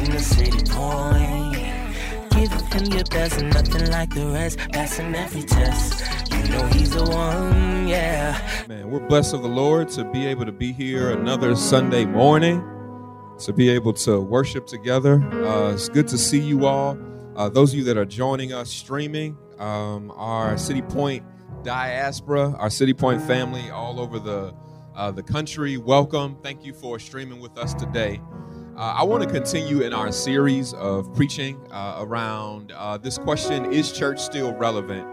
The city point. Giving him your best, and nothing like the rest, passing every test. You know he's the one, yeah. Man, we're blessed of the Lord to be able to be here another Sunday morning, to be able to worship together. Uh, it's good to see you all. Uh, those of you that are joining us streaming, um, our City Point diaspora, our City Point family all over the uh, the country, welcome. Thank you for streaming with us today. Uh, I want to continue in our series of preaching uh, around uh, this question: Is church still relevant?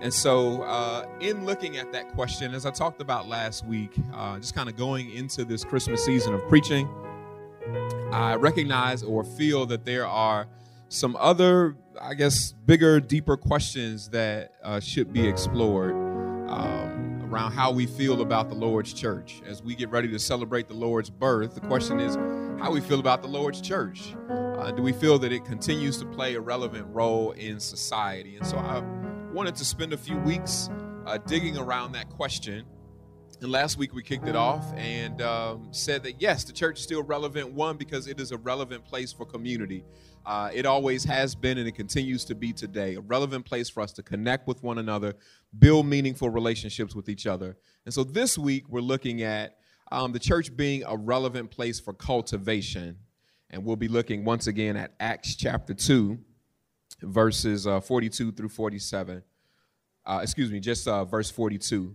And so, uh, in looking at that question, as I talked about last week, uh, just kind of going into this Christmas season of preaching, I recognize or feel that there are some other, I guess, bigger, deeper questions that uh, should be explored um, around how we feel about the Lord's church. As we get ready to celebrate the Lord's birth, the question is how we feel about the Lord's church. Uh, do we feel that it continues to play a relevant role in society? And so I wanted to spend a few weeks uh, digging around that question. And last week we kicked it off and um, said that yes, the church is still relevant. One, because it is a relevant place for community. Uh, it always has been and it continues to be today a relevant place for us to connect with one another, build meaningful relationships with each other. And so this week we're looking at um, the church being a relevant place for cultivation. And we'll be looking once again at Acts chapter 2, verses uh, 42 through 47. Uh, excuse me, just uh, verse 42.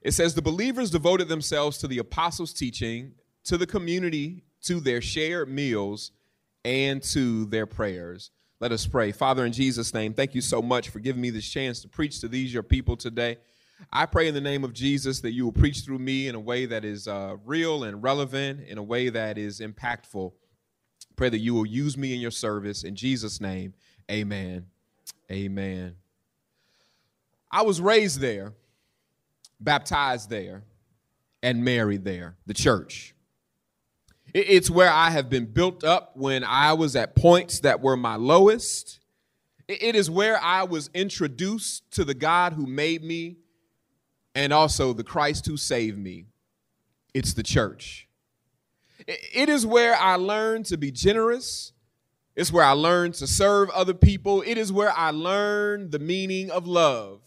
It says, The believers devoted themselves to the apostles' teaching, to the community, to their shared meals and to their prayers. Let us pray. Father, in Jesus' name, thank you so much for giving me this chance to preach to these, your people, today. I pray in the name of Jesus that you will preach through me in a way that is uh, real and relevant, in a way that is impactful. Pray that you will use me in your service. In Jesus' name, amen. Amen. I was raised there, baptized there, and married there, the church. It's where I have been built up when I was at points that were my lowest. It is where I was introduced to the God who made me and also the Christ who saved me. It's the church. It is where I learn to be generous. It's where I learn to serve other people. It is where I learn the meaning of love.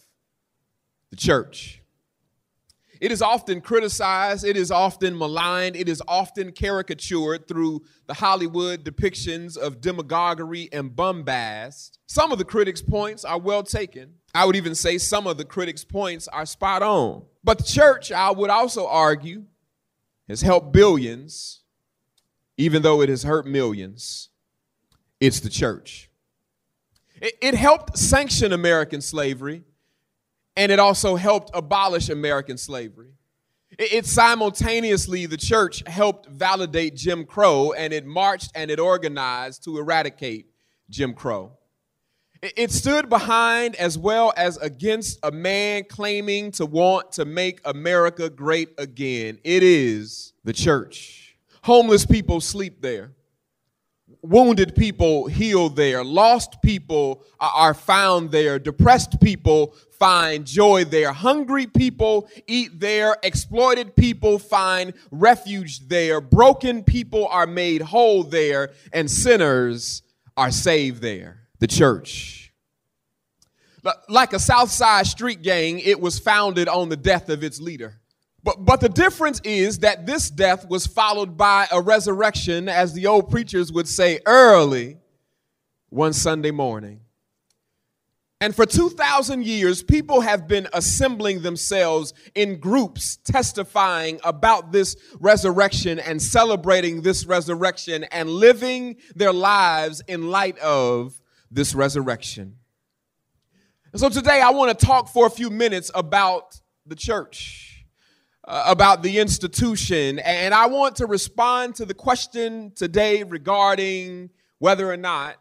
The church. It is often criticized, it is often maligned, it is often caricatured through the Hollywood depictions of demagoguery and bombast. Some of the critics' points are well taken. I would even say some of the critics' points are spot on. But the church, I would also argue, has helped billions, even though it has hurt millions. It's the church. It, it helped sanction American slavery and it also helped abolish American slavery. It, simultaneously, the church helped validate Jim Crow, and it marched and it organized to eradicate Jim Crow. It stood behind as well as against a man claiming to want to make America great again. It is the church. Homeless people sleep there wounded people heal there, lost people are found there, depressed people find joy there, hungry people eat there, exploited people find refuge there, broken people are made whole there, and sinners are saved there. The church. Like a Southside street gang, it was founded on the death of its leader. But, but the difference is that this death was followed by a resurrection, as the old preachers would say, early one Sunday morning. And for 2,000 years, people have been assembling themselves in groups, testifying about this resurrection and celebrating this resurrection and living their lives in light of this resurrection. And so today, I want to talk for a few minutes about the church Uh, about the institution. And I want to respond to the question today regarding whether or not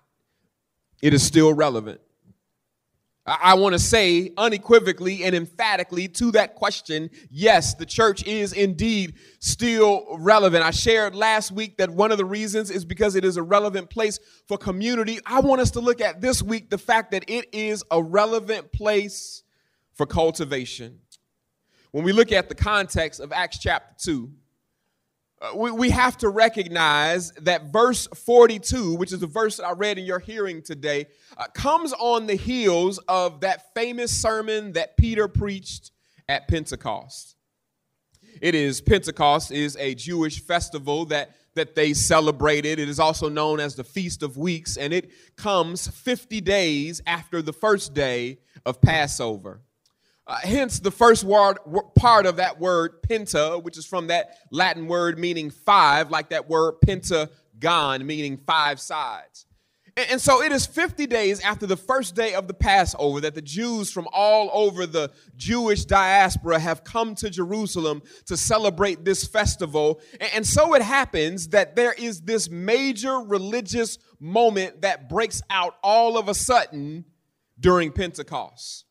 it is still relevant. I want to say unequivocally and emphatically to that question yes, the church is indeed still relevant. I shared last week that one of the reasons is because it is a relevant place for community. I want us to look at this week the fact that it is a relevant place for cultivation. When we look at the context of Acts chapter 2, uh, we, we have to recognize that verse 42, which is the verse that I read in your hearing today, uh, comes on the heels of that famous sermon that Peter preached at Pentecost. It is Pentecost is a Jewish festival that that they celebrated. It is also known as the Feast of Weeks, and it comes 50 days after the first day of Passover. Uh, hence, the first word, part of that word, penta, which is from that Latin word meaning five, like that word pentagon, meaning five sides. And, and so it is 50 days after the first day of the Passover that the Jews from all over the Jewish diaspora have come to Jerusalem to celebrate this festival. And, and so it happens that there is this major religious moment that breaks out all of a sudden during Pentecost.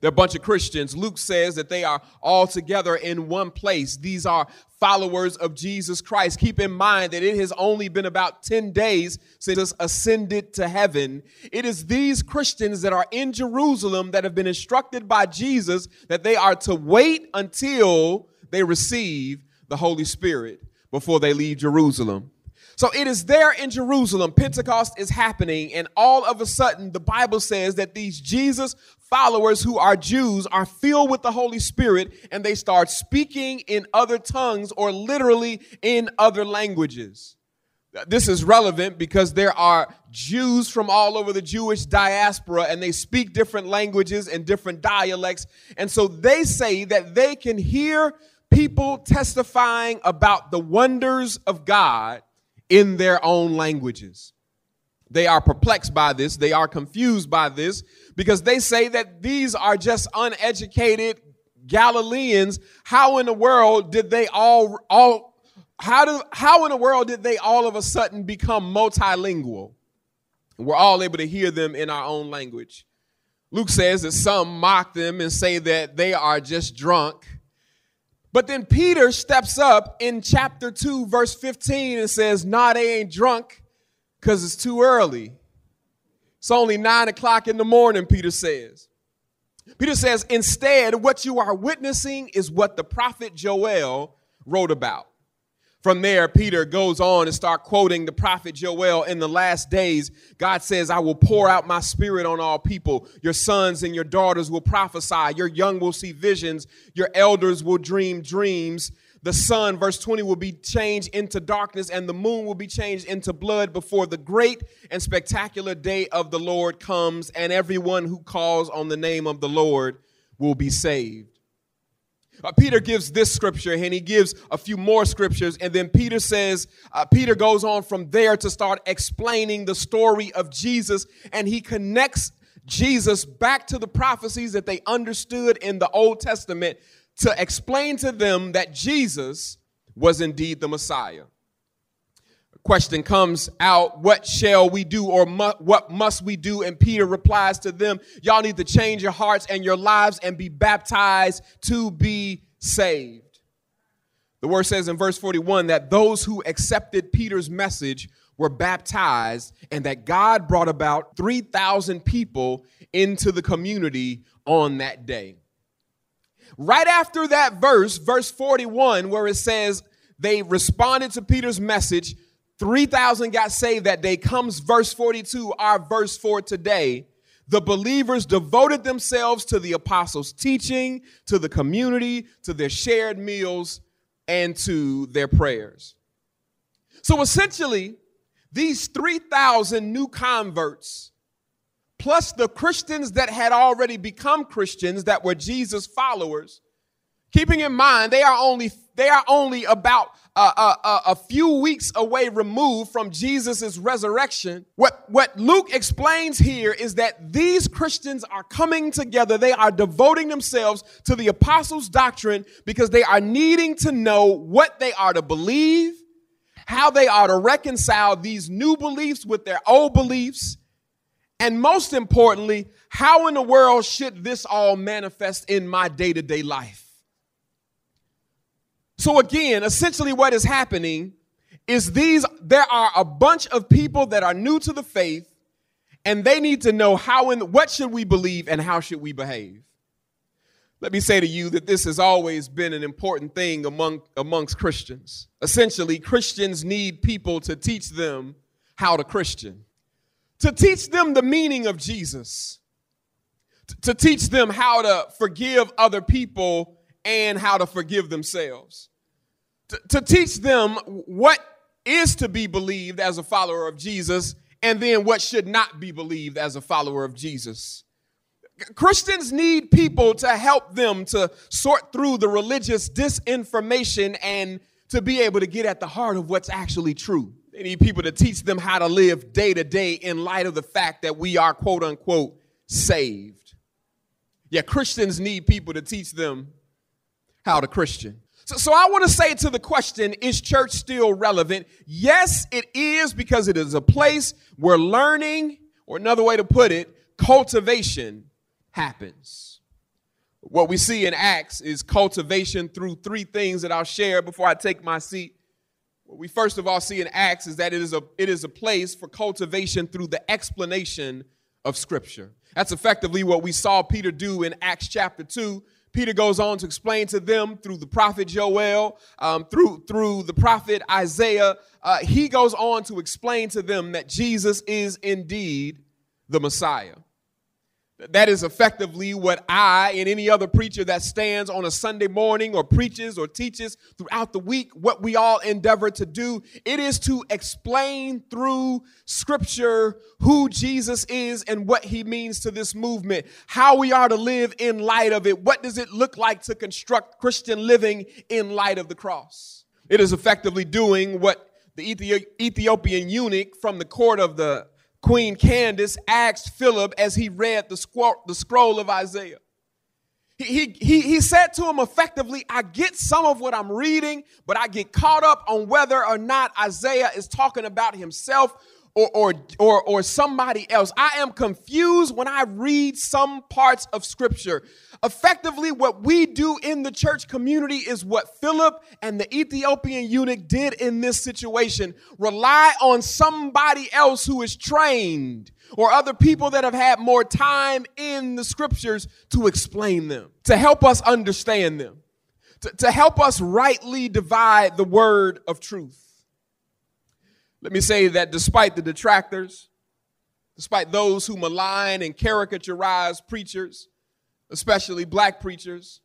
They're a bunch of Christians. Luke says that they are all together in one place. These are followers of Jesus Christ. Keep in mind that it has only been about 10 days since Jesus ascended to heaven. It is these Christians that are in Jerusalem that have been instructed by Jesus that they are to wait until they receive the Holy Spirit before they leave Jerusalem. So it is there in Jerusalem, Pentecost is happening, and all of a sudden, the Bible says that these Jesus followers who are Jews are filled with the Holy Spirit and they start speaking in other tongues or literally in other languages. This is relevant because there are Jews from all over the Jewish diaspora and they speak different languages and different dialects. And so they say that they can hear people testifying about the wonders of God in their own languages. They are perplexed by this. They are confused by this because they say that these are just uneducated Galileans. How in the world did they all, all how, do, how in the world did they all of a sudden become multilingual? We're all able to hear them in our own language. Luke says that some mock them and say that they are just drunk. But then Peter steps up in chapter 2, verse 15, and says, Nah, they ain't drunk because it's too early. It's only nine o'clock in the morning, Peter says. Peter says, instead, what you are witnessing is what the prophet Joel wrote about. From there, Peter goes on and start quoting the prophet Joel in the last days. God says, I will pour out my spirit on all people. Your sons and your daughters will prophesy. Your young will see visions. Your elders will dream dreams. The sun, verse 20, will be changed into darkness and the moon will be changed into blood before the great and spectacular day of the Lord comes, and everyone who calls on the name of the Lord will be saved. Uh, Peter gives this scripture and he gives a few more scriptures. And then Peter says, uh, Peter goes on from there to start explaining the story of Jesus. And he connects Jesus back to the prophecies that they understood in the Old Testament to explain to them that Jesus was indeed the Messiah. Question comes out, what shall we do or mu- what must we do? And Peter replies to them, y'all need to change your hearts and your lives and be baptized to be saved. The word says in verse 41 that those who accepted Peter's message were baptized and that God brought about 3,000 people into the community on that day. Right after that verse, verse 41, where it says they responded to Peter's message, 3,000 got saved that day, comes verse 42, our verse for today. The believers devoted themselves to the apostles' teaching, to the community, to their shared meals, and to their prayers. So essentially, these 3,000 new converts plus the Christians that had already become Christians that were Jesus followers, keeping in mind they are only they are only about a, a, a few weeks away removed from Jesus' resurrection. What, what Luke explains here is that these Christians are coming together. They are devoting themselves to the apostles' doctrine because they are needing to know what they are to believe, how they are to reconcile these new beliefs with their old beliefs. And most importantly, how in the world should this all manifest in my day to day life? So, again, essentially, what is happening is these there are a bunch of people that are new to the faith and they need to know how and what should we believe and how should we behave. Let me say to you that this has always been an important thing among amongst christians. Essentially christians need people to teach them how to christian. To teach them the meaning of jesus. To teach them how to forgive other people and how to forgive themselves to, teach them what is to be believed as a follower of Jesus and then what should not be believed as a follower of Jesus. Christians need people to help them to sort through the religious disinformation and to be able to get at the heart of what's actually true. They need people to teach them how to live day to day in light of the fact that we are quote unquote saved. Yeah, Christians need people to teach them how to Christian. So, so I want to say to the question, is church still relevant? Yes, it is because it is a place where learning, or another way to put it, cultivation happens. What we see in Acts is cultivation through three things that I'll share before I take my seat. What we first of all see in Acts is that it is a, it is a place for cultivation through the explanation of Scripture. That's effectively what we saw Peter do in Acts chapter 2 Peter goes on to explain to them through the prophet Joel, um, through, through the prophet Isaiah. Uh, he goes on to explain to them that Jesus is indeed the Messiah. That is effectively what I and any other preacher that stands on a Sunday morning or preaches or teaches throughout the week, what we all endeavor to do. It is to explain through scripture who Jesus is and what he means to this movement, how we are to live in light of it. What does it look like to construct Christian living in light of the cross? It is effectively doing what the Ethiopian eunuch from the court of the Queen Candace asked Philip as he read the, scroll, the scroll of Isaiah. He, he, he said to him effectively, I get some of what I'm reading, but I get caught up on whether or not Isaiah is talking about himself or, or, or, or somebody else. I am confused when I read some parts of scripture. Effectively, what we do in the church community is what Philip and the Ethiopian eunuch did in this situation rely on somebody else who is trained or other people that have had more time in the scriptures to explain them, to help us understand them, to, to help us rightly divide the word of truth. Let me say that despite the detractors, despite those who malign and caricaturize preachers, especially black preachers,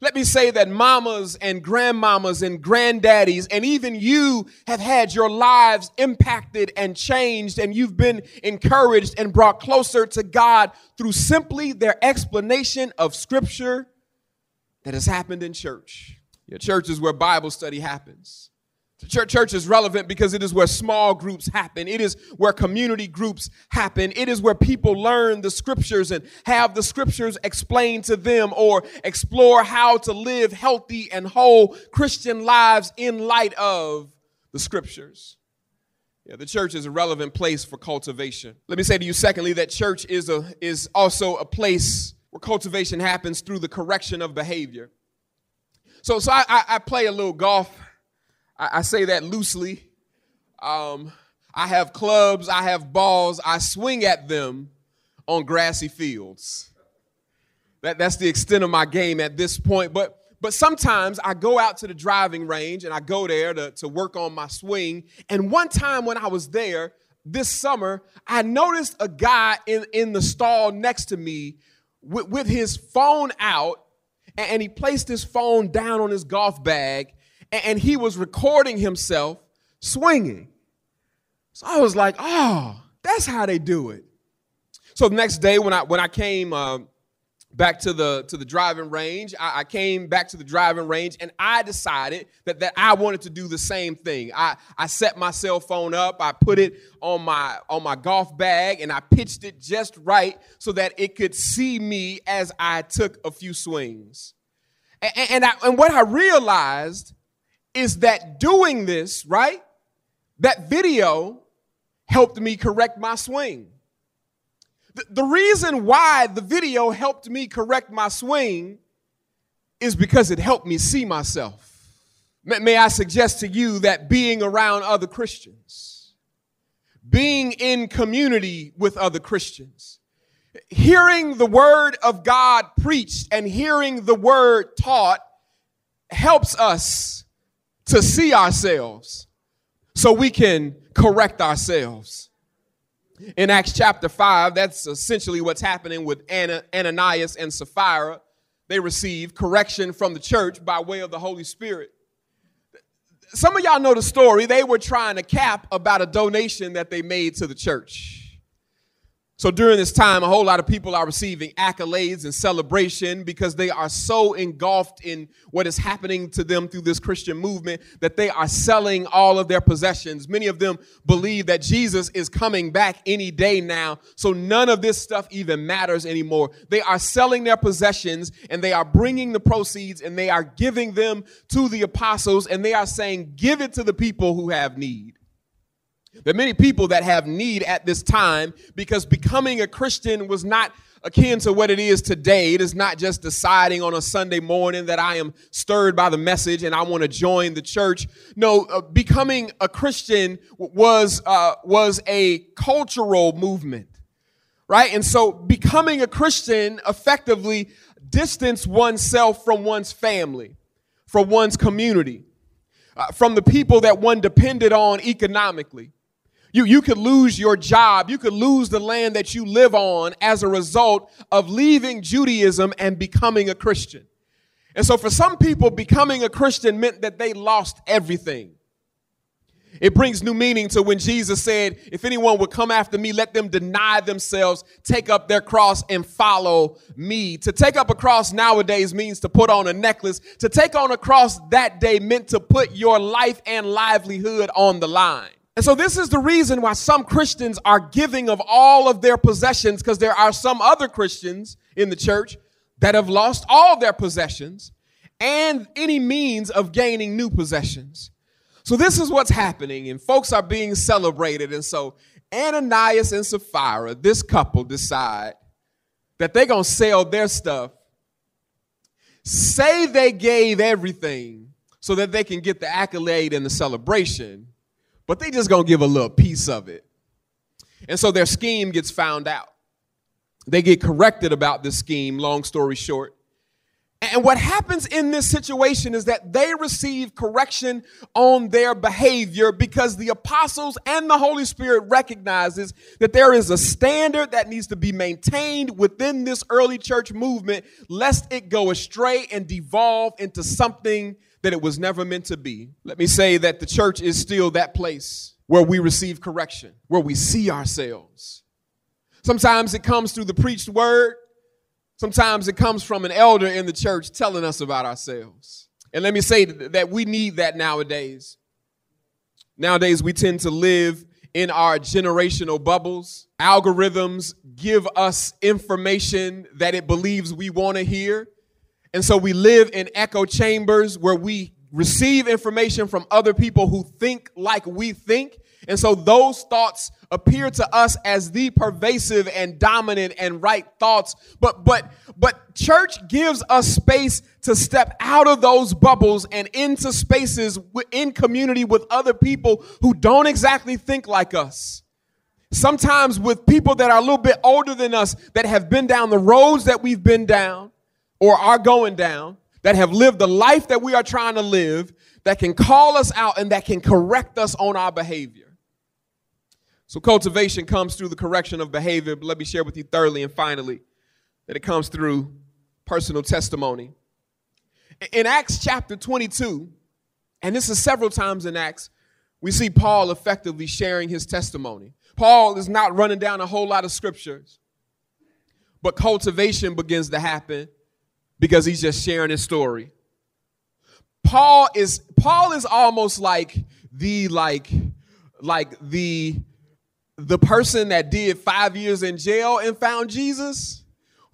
let me say that mamas and grandmamas and granddaddies and even you have had your lives impacted and changed and you've been encouraged and brought closer to God through simply their explanation of scripture that has happened in church. Your church is where Bible study happens. Church, church is relevant because it is where small groups happen. It is where community groups happen. It is where people learn the scriptures and have the scriptures explained to them or explore how to live healthy and whole Christian lives in light of the scriptures. Yeah, the church is a relevant place for cultivation. Let me say to you, secondly, that church is, a, is also a place where cultivation happens through the correction of behavior. So, so I, I play a little golf I, I say that loosely. Um, I have clubs, I have balls, I swing at them on grassy fields. That, that's the extent of my game at this point. But but sometimes I go out to the driving range and I go there to, to work on my swing. And one time when I was there this summer, I noticed a guy in, in the stall next to me with, with his phone out, and, and he placed his phone down on his golf bag and he was recording himself swinging. So I was like, oh, that's how they do it. So the next day when I when I came uh, back to the to the driving range, I, I, came back to the driving range and I decided that, that I wanted to do the same thing. I, I set my cell phone up, I put it on my on my golf bag, and I pitched it just right so that it could see me as I took a few swings. And, and, I, and what I realized is that doing this, right, that video helped me correct my swing. The, reason why the video helped me correct my swing is because it helped me see myself. May I suggest to you that being around other Christians, being in community with other Christians, hearing the word of God preached and hearing the word taught helps us to see ourselves so we can correct ourselves. In Acts chapter 5, that's essentially what's happening with Ananias and Sapphira. They receive correction from the church by way of the Holy Spirit. Some of y'all know the story. They were trying to cap about a donation that they made to the church. So during this time, a whole lot of people are receiving accolades and celebration because they are so engulfed in what is happening to them through this Christian movement that they are selling all of their possessions. Many of them believe that Jesus is coming back any day now, so none of this stuff even matters anymore. They are selling their possessions and they are bringing the proceeds and they are giving them to the apostles and they are saying, give it to the people who have need. There are many people that have need at this time because becoming a Christian was not akin to what it is today. It is not just deciding on a Sunday morning that I am stirred by the message and I want to join the church. No, uh, becoming a Christian was uh, was a cultural movement, right? And so, becoming a Christian effectively distanced oneself from one's family, from one's community, uh, from the people that one depended on economically. You, you could lose your job. You could lose the land that you live on as a result of leaving Judaism and becoming a Christian. And so for some people, becoming a Christian meant that they lost everything. It brings new meaning to when Jesus said, If anyone would come after me, let them deny themselves, take up their cross, and follow me. To take up a cross nowadays means to put on a necklace. To take on a cross that day meant to put your life and livelihood on the line. And so, this is the reason why some Christians are giving of all of their possessions, because there are some other Christians in the church that have lost all their possessions and any means of gaining new possessions. So, this is what's happening, and folks are being celebrated. And so, Ananias and Sapphira, this couple, decide that they're going to sell their stuff, say they gave everything so that they can get the accolade and the celebration but they just gonna give a little piece of it. And so their scheme gets found out. They get corrected about this scheme, long story short. And what happens in this situation is that they receive correction on their behavior because the apostles and the Holy Spirit recognizes that there is a standard that needs to be maintained within this early church movement lest it go astray and devolve into something that it was never meant to be. Let me say that the church is still that place where we receive correction, where we see ourselves. Sometimes it comes through the preached word, sometimes it comes from an elder in the church telling us about ourselves. And let me say that we need that nowadays. Nowadays, we tend to live in our generational bubbles. Algorithms give us information that it believes we want to hear. And so we live in echo chambers where we receive information from other people who think like we think. And so those thoughts appear to us as the pervasive and dominant and right thoughts. But but but church gives us space to step out of those bubbles and into spaces in community with other people who don't exactly think like us. Sometimes with people that are a little bit older than us that have been down the roads that we've been down or are going down that have lived the life that we are trying to live that can call us out and that can correct us on our behavior. So, cultivation comes through the correction of behavior. But let me share with you thirdly and finally that it comes through personal testimony. In Acts chapter 22, and this is several times in Acts, we see Paul effectively sharing his testimony. Paul is not running down a whole lot of scriptures, but cultivation begins to happen because he's just sharing his story. Paul is Paul is almost like the like like the the person that did 5 years in jail and found Jesus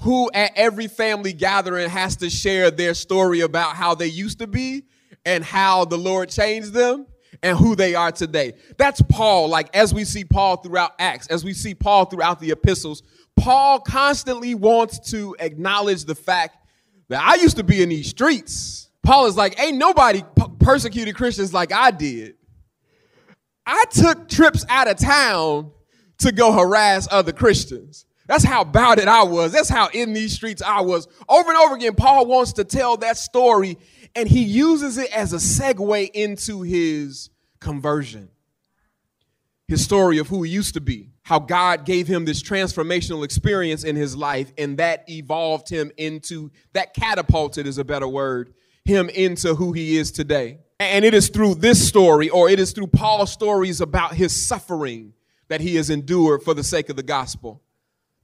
who at every family gathering has to share their story about how they used to be and how the Lord changed them. and who they are today. That's Paul, like as we see Paul throughout Acts, as we see Paul throughout the epistles, Paul constantly wants to acknowledge the fact that I used to be in these streets. Paul is like, ain't nobody persecuted Christians like I did. I took trips out of town to go harass other Christians. That's how about it I was. That's how in these streets I was. Over and over again, Paul wants to tell that story, and he uses it as a segue into his conversion. His story of who he used to be, how God gave him this transformational experience in his life, and that evolved him into, that catapulted is a better word, him into who he is today. And it is through this story, or it is through Paul's stories about his suffering that he has endured for the sake of the gospel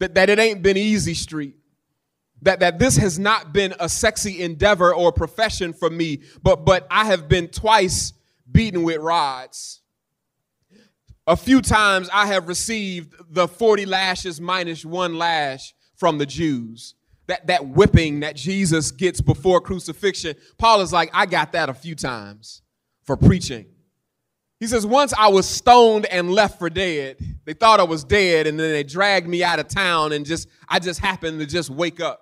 that, that it ain't been easy street. That, that this has not been a sexy endeavor or profession for me, but, but I have been twice beaten with rods. A few times I have received the 40 lashes minus one lash from the Jews. That, that whipping that Jesus gets before crucifixion. Paul is like, I got that a few times for preaching. He says, Once I was stoned and left for dead. They thought I was dead, and then they dragged me out of town, and just I just happened to just wake up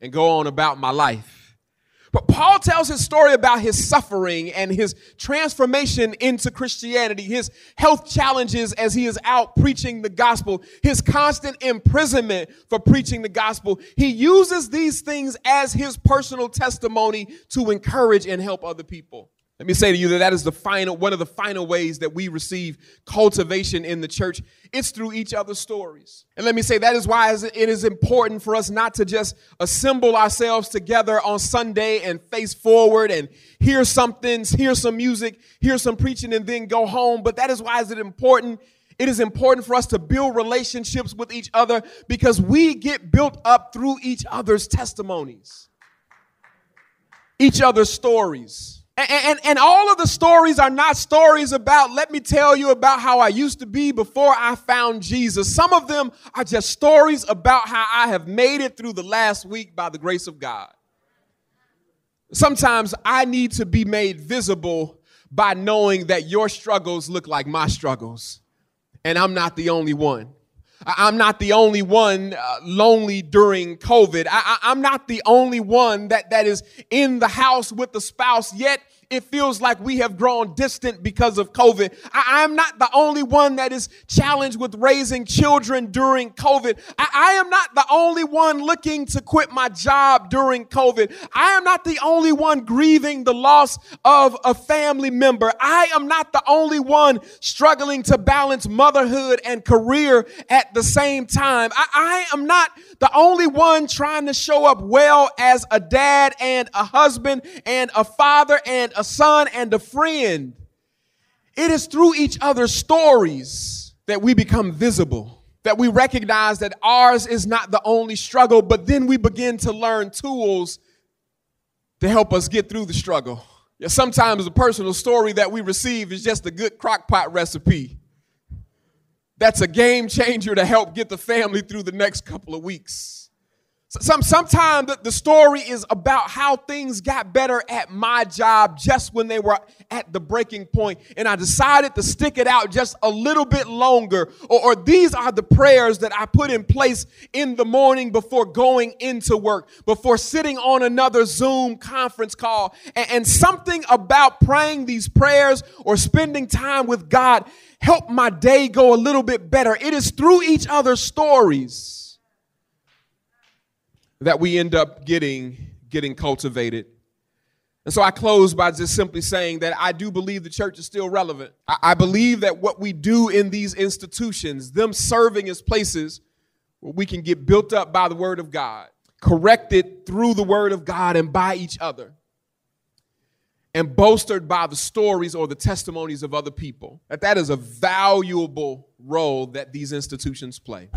and go on about my life. But Paul tells his story about his suffering and his transformation into Christianity, his health challenges as he is out preaching the gospel, his constant imprisonment for preaching the gospel. He uses these things as his personal testimony to encourage and help other people. Let me say to you that that is the final, one of the final ways that we receive cultivation in the church. It's through each other's stories. And let me say that is why it is important for us not to just assemble ourselves together on Sunday and face forward and hear something, hear some music, hear some preaching, and then go home. But that is why is it important it is important for us to build relationships with each other because we get built up through each other's testimonies, each other's stories. And, and, and, all of the stories are not stories about, let me tell you about how I used to be before I found Jesus. Some of them are just stories about how I have made it through the last week by the grace of God. Sometimes I need to be made visible by knowing that your struggles look like my struggles, and I'm not the only one. I'm not the only one uh, lonely during COVID. I, am not the only one that, that is in the house with the spouse, yet it feels like we have grown distant because of COVID. I, am not the only one that is challenged with raising children during COVID. I, I am not the only one looking to quit my job during COVID. I am not the only one grieving the loss of a family member. I am not the only one struggling to balance motherhood and career at the same time. I, I am not the only one trying to show up well as a dad and a husband and a father and a son and a friend. It is through each other's stories that we become visible, that we recognize that ours is not the only struggle, but then we begin to learn tools to help us get through the struggle. Sometimes the personal story that we receive is just a good crock pot recipe that's a game changer to help get the family through the next couple of weeks. Some, sometimes the, the story is about how things got better at my job just when they were at the breaking point, and I decided to stick it out just a little bit longer. Or, or these are the prayers that I put in place in the morning before going into work, before sitting on another Zoom conference call. And, and something about praying these prayers or spending time with God helped my day go a little bit better. It is through each other's stories that we end up getting getting cultivated. And so I close by just simply saying that I do believe the church is still relevant. I, I believe that what we do in these institutions, them serving as places where we can get built up by the word of God, corrected through the word of God and by each other, and bolstered by the stories or the testimonies of other people, that that is a valuable role that these institutions play.